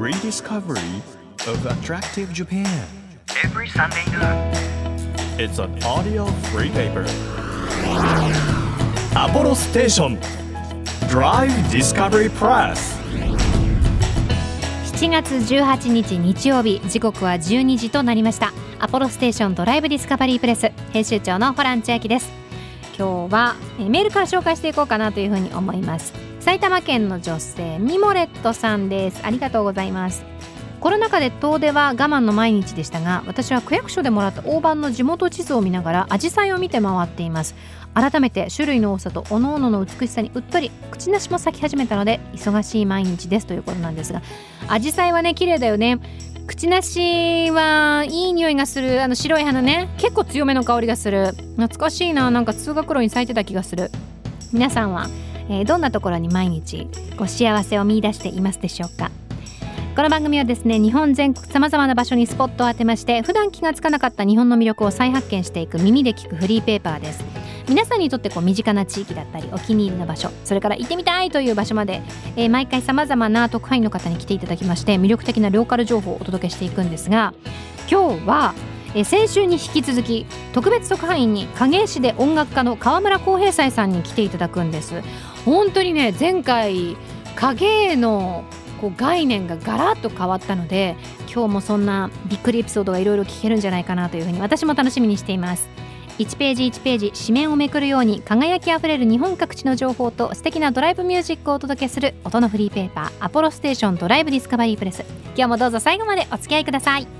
Rediscovery of Attractive Japan. Every Sunday night. It's a audio free paper. アポロステーション Drive Discovery Press. 7月18日日曜日。時刻は12時となりました。アポロステーションドライブディスカバリープレス編集長のホラン千秋です。今日はメールから紹介していこうかなというふうに思います。埼玉県の女性ミモレットさんです。ありがとうございます。コロナ禍で遠出は我慢の毎日でしたが私は区役所でもらった大判の地元地図を見ながら紫陽花を見て回っています。改めて種類の多さと各々の美しさにうっとり口なしも咲き始めたので忙しい毎日ですということなんですが紫陽花はね綺麗だよね。口なしはいい匂いがする。あの白い花ね。結構強めの香りがする。懐かしいな。なんか通学路に咲いてた気がする。皆さんは、えーどんなところに毎日こ幸せを見出していますでしょうか？この番組はですね日本全国さまざまな場所にスポットを当てまして普段気がつかなかった日本の魅力を再発見していく耳で聞くフリーペーパーです。皆さんにとってこう身近な地域だったりお気に入りの場所それから行ってみたいという場所まで、えー毎回さまざまな特派員の方に来ていただきまして魅力的なローカル情報をお届けしていくんですが今日はえ先週に引き続き特別特派員に影絵師で音楽家の川村浩平斎さんに来ていただくんです。本当にね前回影絵のこう概念がガラッと変わったので今日もそんなびっくりエピソードがいろいろ聞けるんじゃないかなというふうに私も楽しみにしています。1ページ1ページ紙面をめくるように輝きあふれる日本各地の情報と素敵なドライブミュージックをお届けする音のフリーペーパーアポロステーションドライブディスカバリープレス。今日もどうぞ最後までお付き合いください。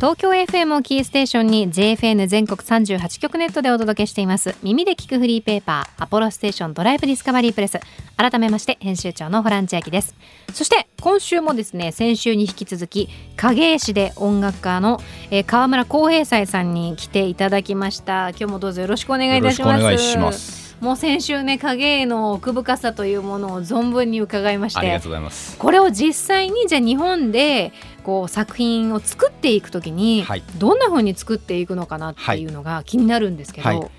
東京 FM をキーステーションに JFN 全国38局ネットでお届けしています。耳で聞くフリーペーパーアポロステーションドライブディスカバリープレス。改めまして編集長のホラン千秋です。そして今週もですね先週に引き続き影絵師で音楽家の、えー川村浩平斎さんに来ていただきました。今日もどうぞよろしくお願いいたします。よろしくお願いします。もう先週ね影絵の奥深さというものを存分に伺いましてありがとうございます。これを実際にじゃあ日本でこう作品を作っていくときに、はい。どんな風に作っていくのかなっていうのが気になるんですけど、はい。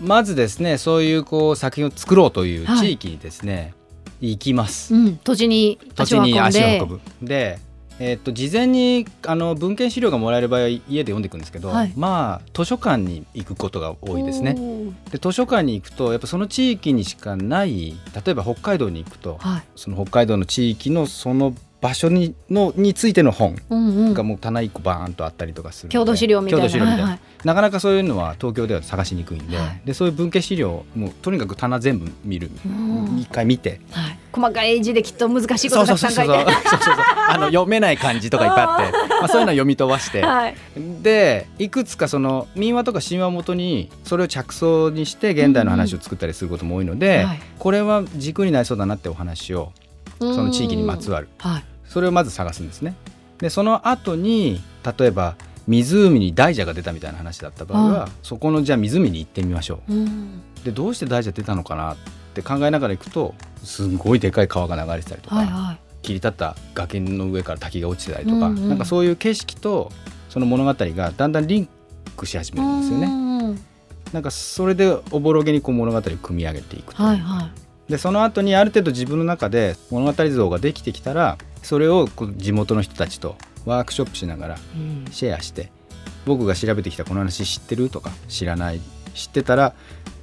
まずですね、そういうこう作品を作ろうという地域にですね、行きます。うん、土地に土地足を運んで。に足を運ぶ。で、えっと事前にあの文献資料がもらえる場合は家で読んでいくんですけど、はい。まあ図書館に行くことが多いですね。で図書館に行くとやっぱその地域にしかない例えば北海道に行くとはい、その北海道の地域のその場所にのについての本うんうん。がもう棚一個バーンとあったりとかするので郷土資料みたいな。郷土資料みたいな、はいはい。なかなかそういうのは東京では探しにくいんで,、はい。でそういう文献資料もうとにかく棚全部見る。うん。一回見て。はい、細かい字できっと難しいことたくさん書いてあの読めない漢字とかいっぱいあって。まあ、そういうのを読み飛ばして、はい、でいくつかその民話とか神話をもとにそれを着想にして現代の話を作ったりすることも多いので、はい。これは軸になりそうだなってお話をその地域にまつわる。はい、それをまず探すんですね。でその後に例えば湖に大蛇が出たみたいな話だった場合は、はそこのじゃあ湖に行ってみましょう。ん、う。でどうして大蛇出たのかなって考えながら行くとすごいでかい川が流れてたりとか、はいはい。切り立った崖の上から滝が落ちてたりとか、うんうん。なんかそういう景色とその物語がだんだんリンクし始めるんですよね。うん。なんかそれでおぼろげにこう物語を組み上げていくと。はいはいでその後にある程度自分の中で物語像ができてきたらそれを地元の人たちとワークショップしながらうん。シェアして僕が調べてきたこの話知ってるとか知らない知ってたら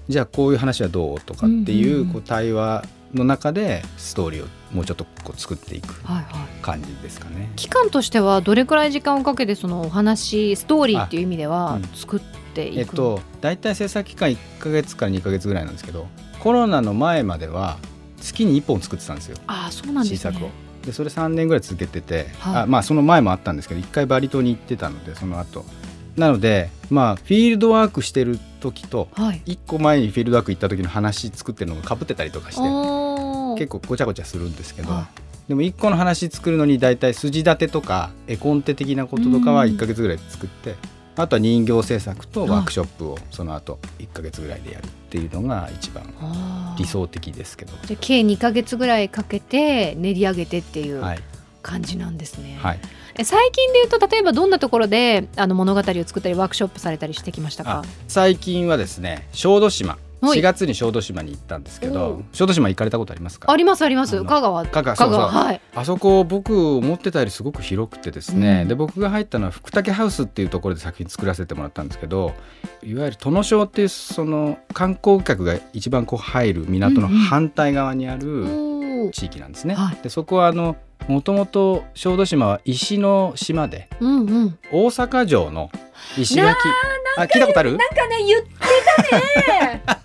じゃあこういう話はどうとかっていうんうんうん。うこう対話の中でストーリーをもうちょっとこう作っていくはいはい。感じですかね。期間としてはどれくらい時間をかけてそのお話ストーリーっていう意味では作っていく。えっと大体制作期間1ヶ月から2ヶ月ぐらいなんですけどコロナの前までは月に1本作ってたんですよ。ああそうなんです新作を。ね。でそれ3年ぐらい続けてて、はい。あまあその前もあったんですけど1回バリ島に行ってたのでその後。なのでまあフィールドワークしてる時とはい。1個前にフィールドワーク行った時の話作ってるのがかぶってたりとかして結構ごちゃごちゃするんですけど、はでも1個の話作るのに大体筋立てとか絵コンテ的なこととかはうん。1ヶ月ぐらい作って、あとは人形制作とワークショップをその後1ヶ月ぐらいでやるっていうのが一番理想的ですけど。じゃあ計2ヶ月ぐらいかけて練り上げてっていうはい、感じなんですね。はい、え最近で言うと例えばどんなところであの物語を作ったりワークショップされたりしてきましたあか最近はですね小豆島はい4月に小豆島に行ったんですけおどう。小豆島行かれたことありますか？ありますあります。香川。香川香川はい。あそこ僕思ってたよりすごく広くてですね、うん。で僕が入ったのは福武ハウスっていうところで作品作らせてもらったんですけどいわゆる殿庄っていうその観光客が一番こう入る港のうんうん。反対側にある地域なんですね。はい。でそこはあのもともと小豆島は石の島でうんうん。大阪城の石垣。あ聞いたことある？なんかね言ってたね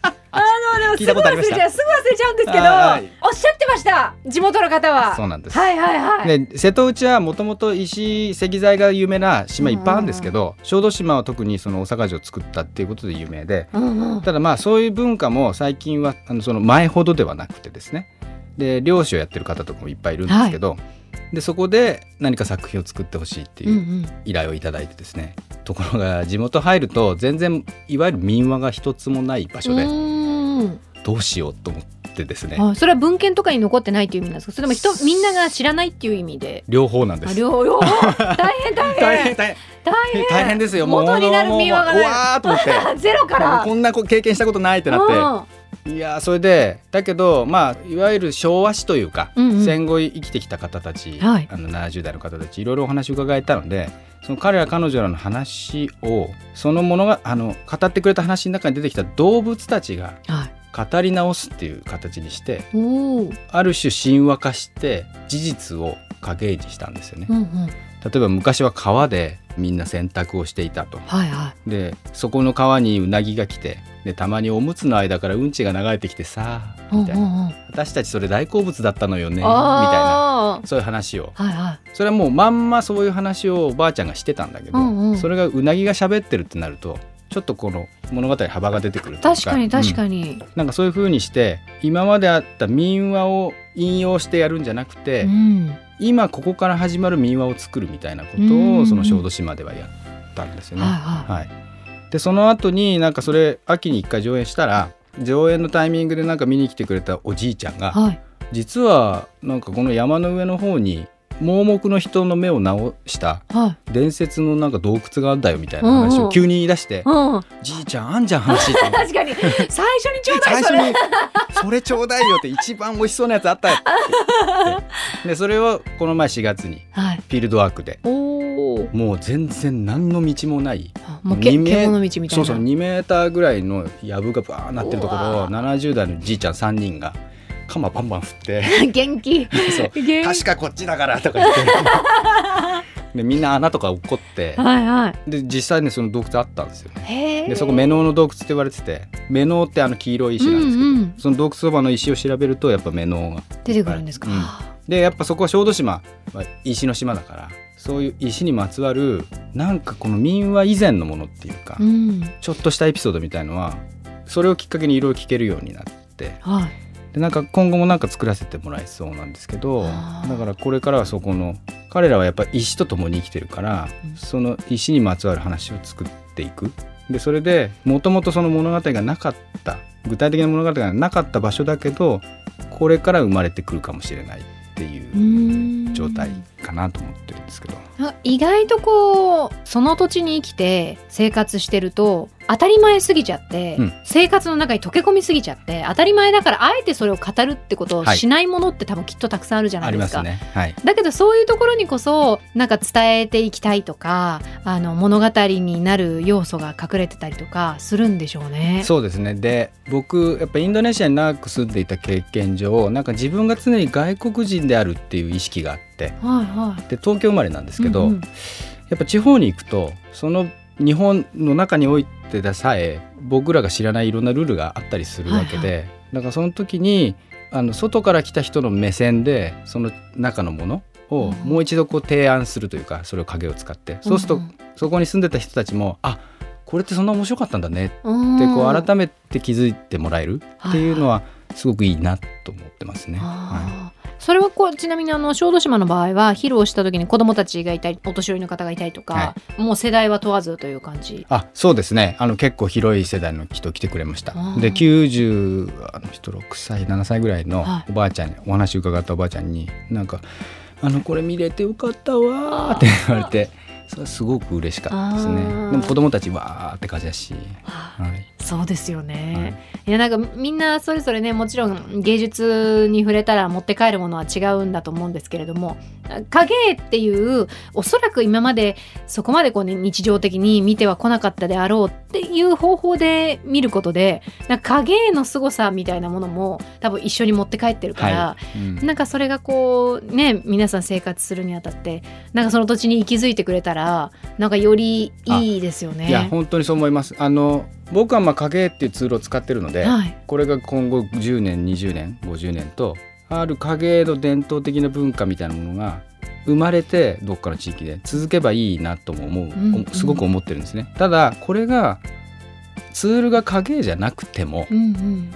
あのでも聞いたことありました？すぐ忘れちゃうすぐ忘れちゃうんですけど、あはい。おっしゃってました地元の方は。そうなんです。はいはいはい。で瀬戸内はもともと石石材が有名な島いっぱいあるんですけど、小豆島は特にその大阪城を作ったっていうことで有名でうんうん。ただまあそういう文化も最近はあのその前ほどではなくてですね。で漁師をやってる方とかもいっぱいいるんですけど、でそこで何か作品を作ってほしいってうんういうん。依頼をいただいてですね、ところが地元入ると全然いわゆる民話が一つもない場所でどうしようと思ってですね。あそれは文献とかに残ってないっていう意味なんですか？それとも人みんなが知らないっていう意味で？両方なんです。あ両両方。大 変大変。大変大変。大変。大変ですよ。元になる民話がねもうもううわーっと思って。ゼロから。こんなこ経験したことないってなっていやーそれでだけどまあいわゆる昭和史というか、うんうん。戦後生きてきた方たち、はい。あの70代の方たちいろいろお話を伺えたのでその彼ら彼女らの話をそのものがあの語ってくれた話の中に出てきた動物たちが語り直すっていう形にしてある種神話化して事実を影にしたんですよね。うんうん。例えば昔は川でみんな洗濯をしていたと。はいはでそこの川にうなぎが来てでたまにおむつの間からうんちが流れてきてさいみたいな、私たちそれ大好物だったのよねみたいな。あそういう話を。あはいはい。それはもうまんまそういう話をおばあちゃんがしてたんだけど、うんうん。それがうなぎが喋ってるってなるとちょっとこの物語幅が出てくる確か。に確かに、に、うん。なんかそういう風にして今まであった民話を引用してやるんじゃなくて、うん。今ここから始まる民話を作るみたいなことうん。をその小豆島ではやったんですよね。はいはい。はい、でその後になんかそれ秋に一回上演したら上演のタイミングでなんか見に来てくれたおじいちゃんがはい。実はなんかこの山の上の方に盲目の人の目を治したはい。伝説のなんか洞窟があんだよみたいな話うんうん。を急に言い出してうん「じいちゃんあんじゃん話」確かに。最初にちょうだいそれ。最初に「それちょうだいよ」って一番美味しそうなやつあったよってでそれをこの前4月にはい。フィールドワークでおおもう全然何の道もない。もう獣道みたいな。そうそう2メーターぐらいの藪がバーなってるところ。を70代のじいちゃん3人が鎌バンバン振って。元気。確かこっちだからとか言って。でみんな穴とか落っこって。はいはい。で実際ねその洞窟あったんですよね。でそこメノウの洞窟って言われててメノウってあの黄色い石なんですけど、うんうんその洞窟そばの石を調べるとやっぱメノウが出てくるんですか、うん。でやっぱそこは小豆島。は石の島だからそういう石にまつわるなんかこの民話以前のものっていうか、うん。ちょっとしたエピソードみたいのはそれをきっかけにいろいろ聞けるようになってはい。でなんか今後もなんか作らせてもらえそうなんですけどだからこれからはそこの彼らはやっぱ石と共に生きてるから、うん。その石にまつわる話を作っていく。でそれでもともとその物語がなかった具体的な物語がなかった場所だけどこれから生まれてくるかもしれないっていう状態かなと思ってるんですけど。意外とこうその土地に生きて生活してると当たり前すぎちゃって、うん生活の中に溶け込みすぎちゃって当たり前だからあえてそれを語るってことをはいしないものって多分きっとたくさんあるじゃないですすね。はい。だけどそういうところにこそなんか伝えていきたいとかあの物語になる要素が隠れてたりとかするんでしょうね。そうですね。で、僕やっぱインドネシアに長く住んでいた経験上、なんか自分が常に外国人であるっていう意識があって、はいはい。で東京生まれなんですけど、うんうんやっぱ地方に行くとその日本の中においてでさえ僕らが知らないいろんなルールがあったりするわけで、だからその時にあの外から来た人の目線でその中のものをうん。もう一度こう提案するというかそれを影を使って。そうするとんそこに住んでた人たちもあこれってそんな面白かったんだねうん。ってこう改めて気づいてもらえるっていうのはすごくいいなと思ってますね。はあーそれはこうちなみにあの小豆島の場合は披露した時に子どもたちがいたりお年寄りの方がいたりとか、はもう世代は問わずという感じ。あそうですね。あの結構広い世代の人来てくれました。で90あの人6歳7歳ぐらいのはい。おばあちゃんに、お話伺ったおばあちゃんになんかあのこれ見れてよかったわーって言われてそれはすごく嬉しかったですね。でも子供たちわーって感じだし、はい、そうですよね、い、やなんかみんなそれぞれねもちろん芸術に触れたら持って帰るものは違うんだと思うんですけれども影絵っていうおそらく今までそこまでこう、ね、日常的に見ては来なかったであろうっていう方法で見ることでなんか影絵の凄さみたいなものも多分一緒に持って帰ってるから、はい。うん。なんかそれがこうね皆さん生活するにあたってなんかその土地に息づいてくれたらなんかよりいいですよね。いや本当にそう思います。あの僕はまあ影絵っていうツールを使ってるので、はい。これが今後10年20年50年とある影絵の伝統的な文化みたいなものが生まれてどっかの地域で続けばいいなとも思う、んうん。すごく思ってるんですね。ただこれがツールが影絵じゃなくてもうんうん。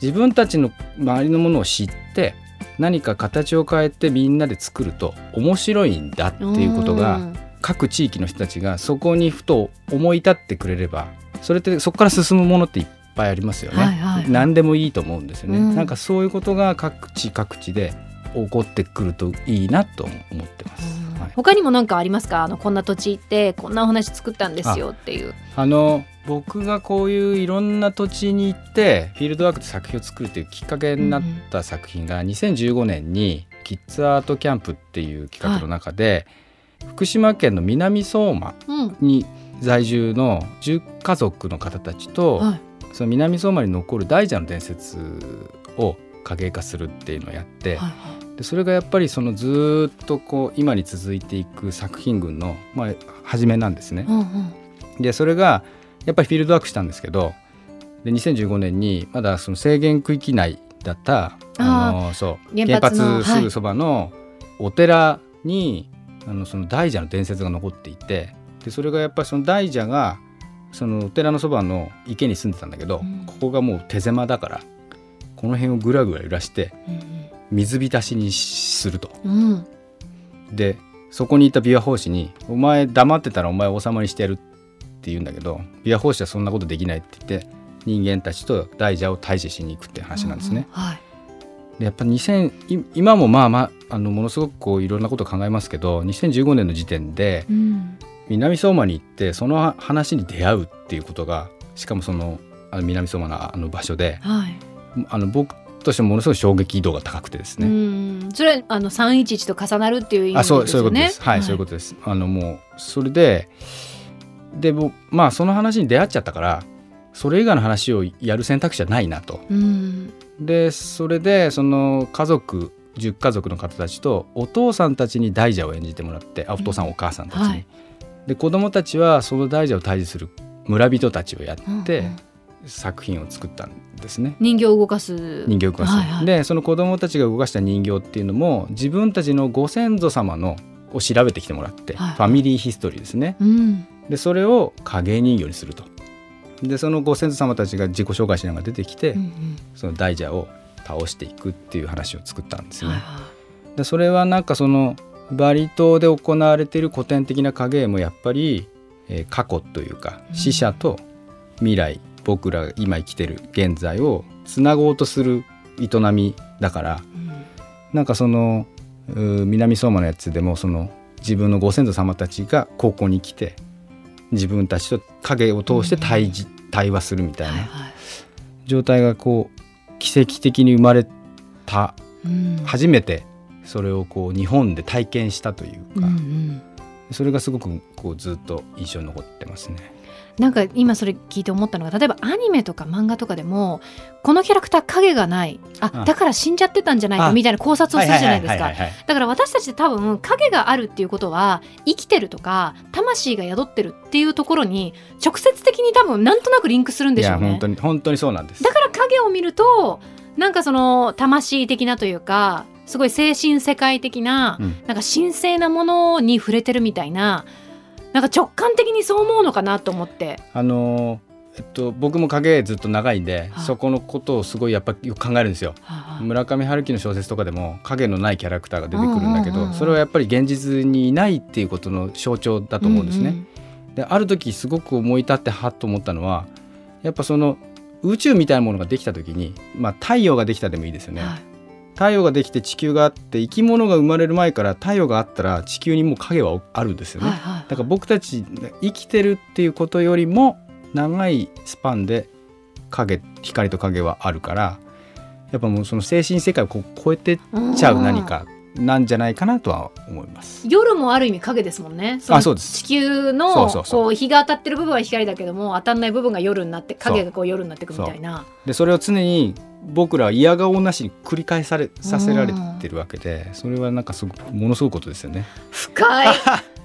自分たちの周りのものを知って何か形を変えてみんなで作ると面白いんだっていうことがうん。各地域の人たちがそこにふと思い立ってくれればそれってそこから進むものっていっぱいありますよね、はいはい。何でもいいと思うんですよね、うん。なんかそういうことが各地各地で起こってくるといいなと思ってます、はい、他にも何かありますか？あのこんな土地行ってこんなお話作ったんですよっていう。あの僕がこういういろんな土地に行ってフィールドワークで作品を作るというきっかけになった作品が2015年にキッズアートキャンプっていう企画の中で、福島県の南相馬うん。に在住の10家族の方たちと、はい。その南相馬に残る大蛇の伝説を影絵化するっていうのをやって、はいでそれがやっぱりそのずーっとこう今に続いていく作品群の、まあ、初めなんですね。うんうん。でそれがやっぱりフィールドワークしたんですけどで2015年にまだその制限区域内だったあのそう原発すぐそばのお寺に、あのその大蛇の伝説が残っていてでそれがやっぱりその大蛇がそのお寺のそばの池に住んでたんだけど、うん。ここがもう手狭だからこの辺をぐらぐら揺らして水浸しにすると。うん。うんでそこにいた琵琶法師に「お前黙ってたらお前王様にしてやる」って言うんだけど琵琶法師はそんなことできないって言って人間たちと大蛇を退治しに行くって話なんですね。はい。でやっぱ2000い今もまあまああのものすごくこういろんなことを考えますけど2015年の時点でうん南相馬に行ってその話に出会うっていうことがしかもそのあの南相馬のあの場所ではいあの僕としてもものすごい衝撃度が高くてですね。うんそれはあの311と重なるっていう意味ですよね。あそうそういうことです。はい、そういうことです。あのもうそれででもまあその話に出会っちゃったからそれ以外の話をやる選択肢はないなと。うんでそれでその家族10家族の方たちとお父さんたちに大蛇を演じてもらってあお父さん、お母さんたちに。はいで子供たちはその大蛇を退治する村人たちをやって、作品を作ったんですね。人形を動かす。人形を動かす、はいはい。でその子供たちが動かした人形っていうのも自分たちのご先祖様のを調べてきてもらって、はいファミリーヒストリーですね。うん。でそれを影人形にすると。でそのご先祖様たちが自己紹介しながら出てきて、うんうん。その大蛇を倒していくっていう話を作ったんですね、でそれはなんかそのバリ島で行われている古典的な影絵もやっぱり、えー過去というかうん。死者と未来、僕らが今生きてる現在をつなごうとする営みだからいうん。なんかその南相馬のやつでもその自分のご先祖様たちがここに来て自分たちと影を通して対峙、対話するみたいな状態がこう奇跡的に生まれたうん。初めてそれをこう日本で体験したというか、うんうん。それがすごくこうずっと印象に残ってますね。なんか今それ聞いて思ったのが例えばアニメとか漫画とかでもこのキャラクター影がない。ああ。だから死んじゃってたんじゃないかあ。みたいな考察をするじゃないですか。だから私たちって多分影があるっていうことは生きてるとか魂が宿ってるっていうところに直接的に多分なんとなくリンクするんでしょうね。本当に本当にそうなんです。だから影を見るとなんかその魂的なというかすごい精神世界的な、うんなんか神聖なものに触れてるみたいななんか直感的にそう思うのかなと思って。あのーえっと僕も影ずっと長いんで、はいそこのことをすごいやっぱよく考えるんですよ。はあ村上春樹の小説とかでも影のないキャラクターが出てくるんだけど、うんうんうんうんそれはやっぱり現実にいないっていうことの象徴だと思うんですね。である時すごく思い立ってはっと思ったのはやっぱその宇宙みたいなものができた時に、まあ、太陽ができたでもいいですよね。太陽ができて地球があって生き物が生まれる前から太陽があったら地球にもう影はあるんですよね、はいはいだから僕たち生きてるっていうことよりも長いスパンで影光と影はあるからやっぱもうその精神世界をこう超えてっちゃう何かなんじゃないかなとは思います。夜もある意味影ですもんね。のあそうです。地球のこう日が当たってる部分は光だけども当たんない部分が夜になって影がこう夜になっていくみたいな。でそれを常に僕らは嫌顔なしに繰り返されさせられてるわけでそれはなんかすごくものすごいことですよね。深い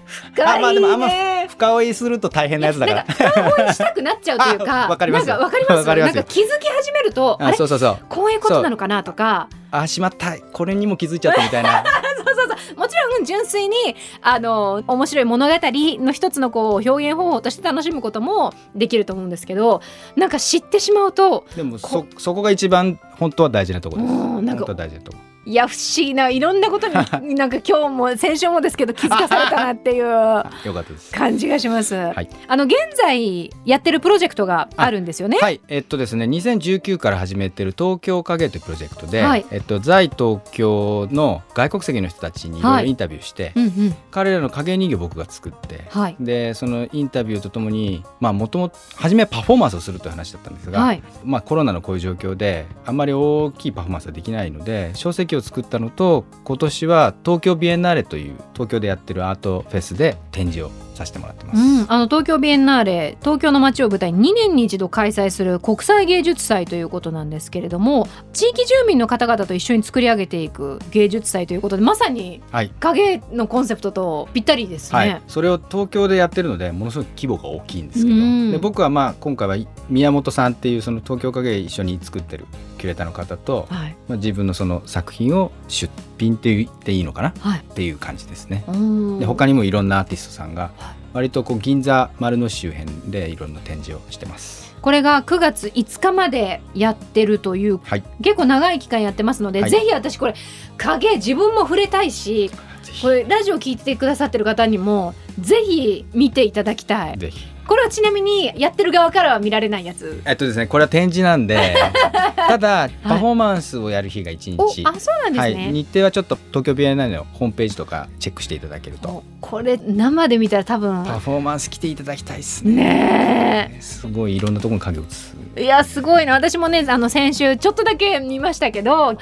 深いあまあでもあんまね深追いすると大変なやつだから。深追いしたくなっちゃうというか あわかりますなんかわかりますますなんか気づき始めるとあそうそうそう。こういうことなのかなとかあしまったこれにも気づいちゃったみたいな。そうそうそうもちろん純粋にあの面白い物語の一つのこう表現方法として楽しむこともできると思うんですけどなんか知ってしまうとでもそそこが一番本当は大事なところです。うんなんか本当は大事なところ。いや不思議ないろんなことになんか今日も先週もですけど気づかされたなっていうあよかったです。感じがします。い。あの現在やってるプロジェクトがあるんですよね？はい、えっとですね、2019から始めてる東京影というプロジェクトで、はい。えっと在東京の外国籍の人たちにいろいろインタビューして、うんうん。彼らの影人形を僕が作って、はい。でそのインタビューとともに、まあもともと初めはパフォーマンスをするという話だったんですが、はい。まあコロナのこういう状況であんまり大きいパフォーマンスはできないので、小石をを作ったのと今年は東京ビエンナーレという東京でやってるアートフェスで展示をさせてもらってます。うん、あの東京ビエンナーレ東京の街を舞台に2年に一度開催する国際芸術祭ということなんですけれども地域住民の方々と一緒に作り上げていく芸術祭ということでまさにはい。影のコンセプトとぴったりですね。はい、それを東京でやってるのでものすごく規模が大きいんですけど、うんで僕はまあ今回は宮本さんっていうその東京影一緒に作ってるキュレーターの方と、はいまあ、自分のその作品を出品って言っていいのかなはいっていう感じですね。うんで他にもいろんなアーティストさんがはい割とこう銀座丸の内周辺でいろんな展示をしてます。これが9月5日までやってるというはい、結構長い期間やってますので、はいぜひ私これ影自分も触れたいしこれラジオ聞いてくださってる方にもぜひ見ていただきたい。これはちなみにやってる側からは見られないやつ。えっとですねこれは展示なんで。ただパフォーマンスをやる日が1お日、あそうなんですはい、ね、日程はちょっと東京ビエンナのホームページとかチェックしていただけると。おこれ生で見たら多分。パフォーマンス来ていただきたいですね。ねすごいいろんなところに影を移す。えいやすごいな。私もねあの先週ちょっとだけ見ましたけど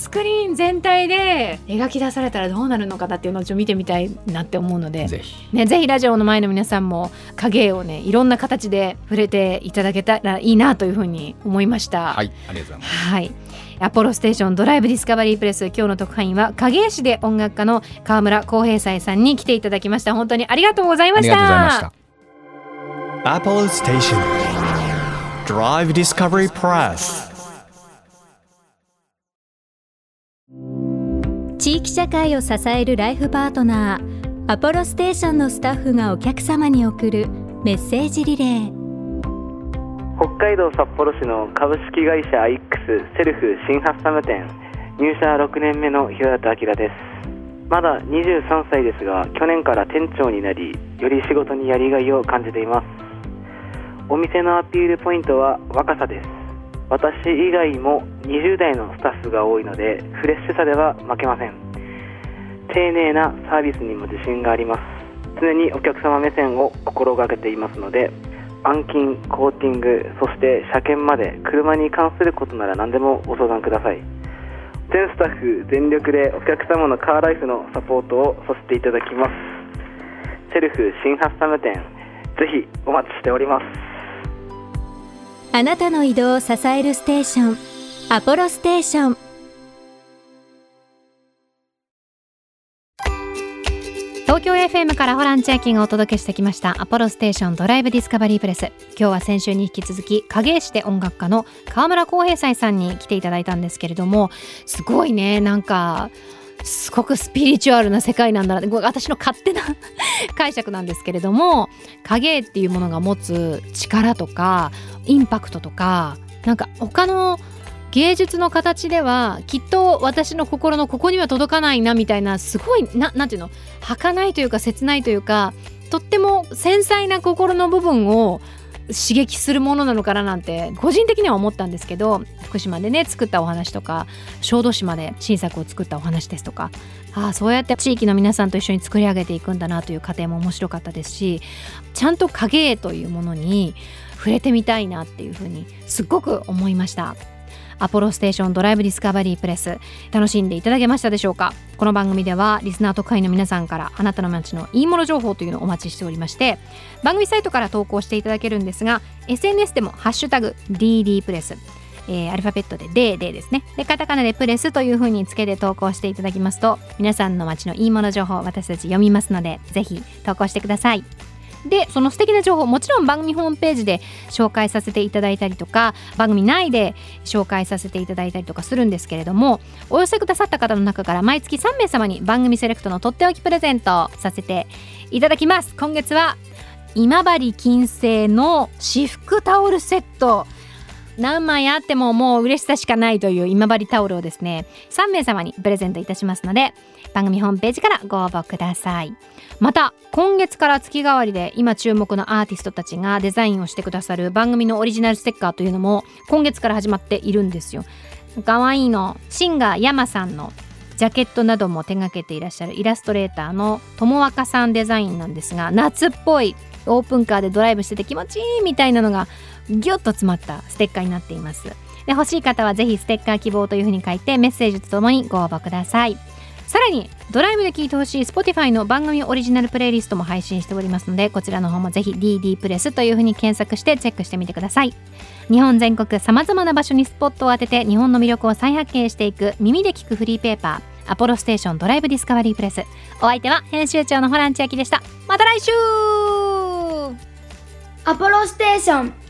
スクリーン全体で描き出されたらどうなるのかなっていうのをちょっと見てみたいなって思うのでぜひ。ね、ぜひラジオの前の皆さんも影をねいろんな形で触れていただけたらいいなというふうに思いました。はい、ありがとうございます。はいアポロステーションドライブディスカバリープレス今日の特派員は影絵師で音楽家の川村浩平斎さんに来ていただきました本当にありがとうございましありがとうございましたた。。Apollo Station. Drive Discovery Press. 地域社会を支えるライフパートナーアポロステーションのスタッフがお客様に送るメッセージリレー。北海道札幌市の株式会社アイックスセルフ新発サム店入社6年目の平田明です。まだ23歳ですが去年から店長になりより仕事にやりがいを感じています。お店のアピールポイントは若さです。私以外も20代のスタッフが多いのでフレッシュさでは負けません。丁寧なサービスにも自信があります。常にお客様目線を心がけていますので安金、コーティング、そして車検まで車に関することなら何でもご相談ください。全スタッフ全力でお客様のカーライフのサポートをさせていただきます。セルフ新発サム店ぜひお待ちしております。あなたの移動を支えるステーションアポロステーション。東京 FM からホラン千秋がお届けしてきましたアポロステーションドライブディスカバリープレス。今日は先週に引き続き影絵師で音楽家の川村浩平斎さんに来ていただいたんですけれどもすごいねなんかすごくスピリチュアルな世界なんだな。私の勝手な 解釈なんですけれども影絵っていうものが持つ力とかインパクトとかなんか他の芸術の形ではきっと私の心のここには届かないなみたいなすごいななんていうの？儚いというか切ないというかとっても繊細な心の部分を刺激するものなのかななんて個人的には思ったんですけど福島でね作ったお話とか小豆島で新作を作ったお話ですとかああそうやって地域の皆さんと一緒に作り上げていくんだなという過程も面白かったですしちゃんと影絵というものに触れてみたいなっていうふうにすっごく思いました。アポロステーションドライブディスカバリープレス楽しんでいただけましたでしょうか？この番組ではリスナー特会の皆さんからあなたの街のいいもの情報というのをお待ちしておりまして番組サイトから投稿していただけるんですが SNS でもハッシュタグ DD プレスえー、アルファベットで D でですね。でカタカナでプレスという風につけて投稿していただきますと皆さんの街のいいもの情報私たち読みますのでぜひ投稿してください。でその素敵な情報もちろん番組ホームページで紹介させていただいたりとか番組内で紹介させていただいたりとかするんですけれどもお寄せくださった方の中から毎月3名様に番組セレクトのとっておきプレゼントさせていただきます。今月は今治金星の私服タオルセット。何枚あってももう嬉しさしかないという今治タオルをですね3名様にプレゼントいたしますので番組ホームページからご応募ください。また今月から月替わりで今注目のアーティストたちがデザインをしてくださる番組のオリジナルステッカーというのも今月から始まっているんですよ。かわいいのシンガーヤマさんのジャケットなども手掛けていらっしゃるイラストレーターのともわかさんデザインなんですが夏っぽいオープンカーでドライブしてて気持ちいいみたいなのがギュッと詰まったステッカーになっています。で欲しい方はぜひステッカー希望というふうに書いてメッセージとともにご応募ください。さらにドライブで聴いてほしい Spotify の番組オリジナルプレイリストも配信しておりますのでこちらの方もぜひ DD プレスというふうに検索してチェックしてみてください。日本全国さまざまな場所にスポットを当てて日本の魅力を再発見していく耳で聞くフリーペーパーアポロステーションドライブディスカバリープレス。お相手は編集長のホラン千秋でした。また来週!アポロステーション。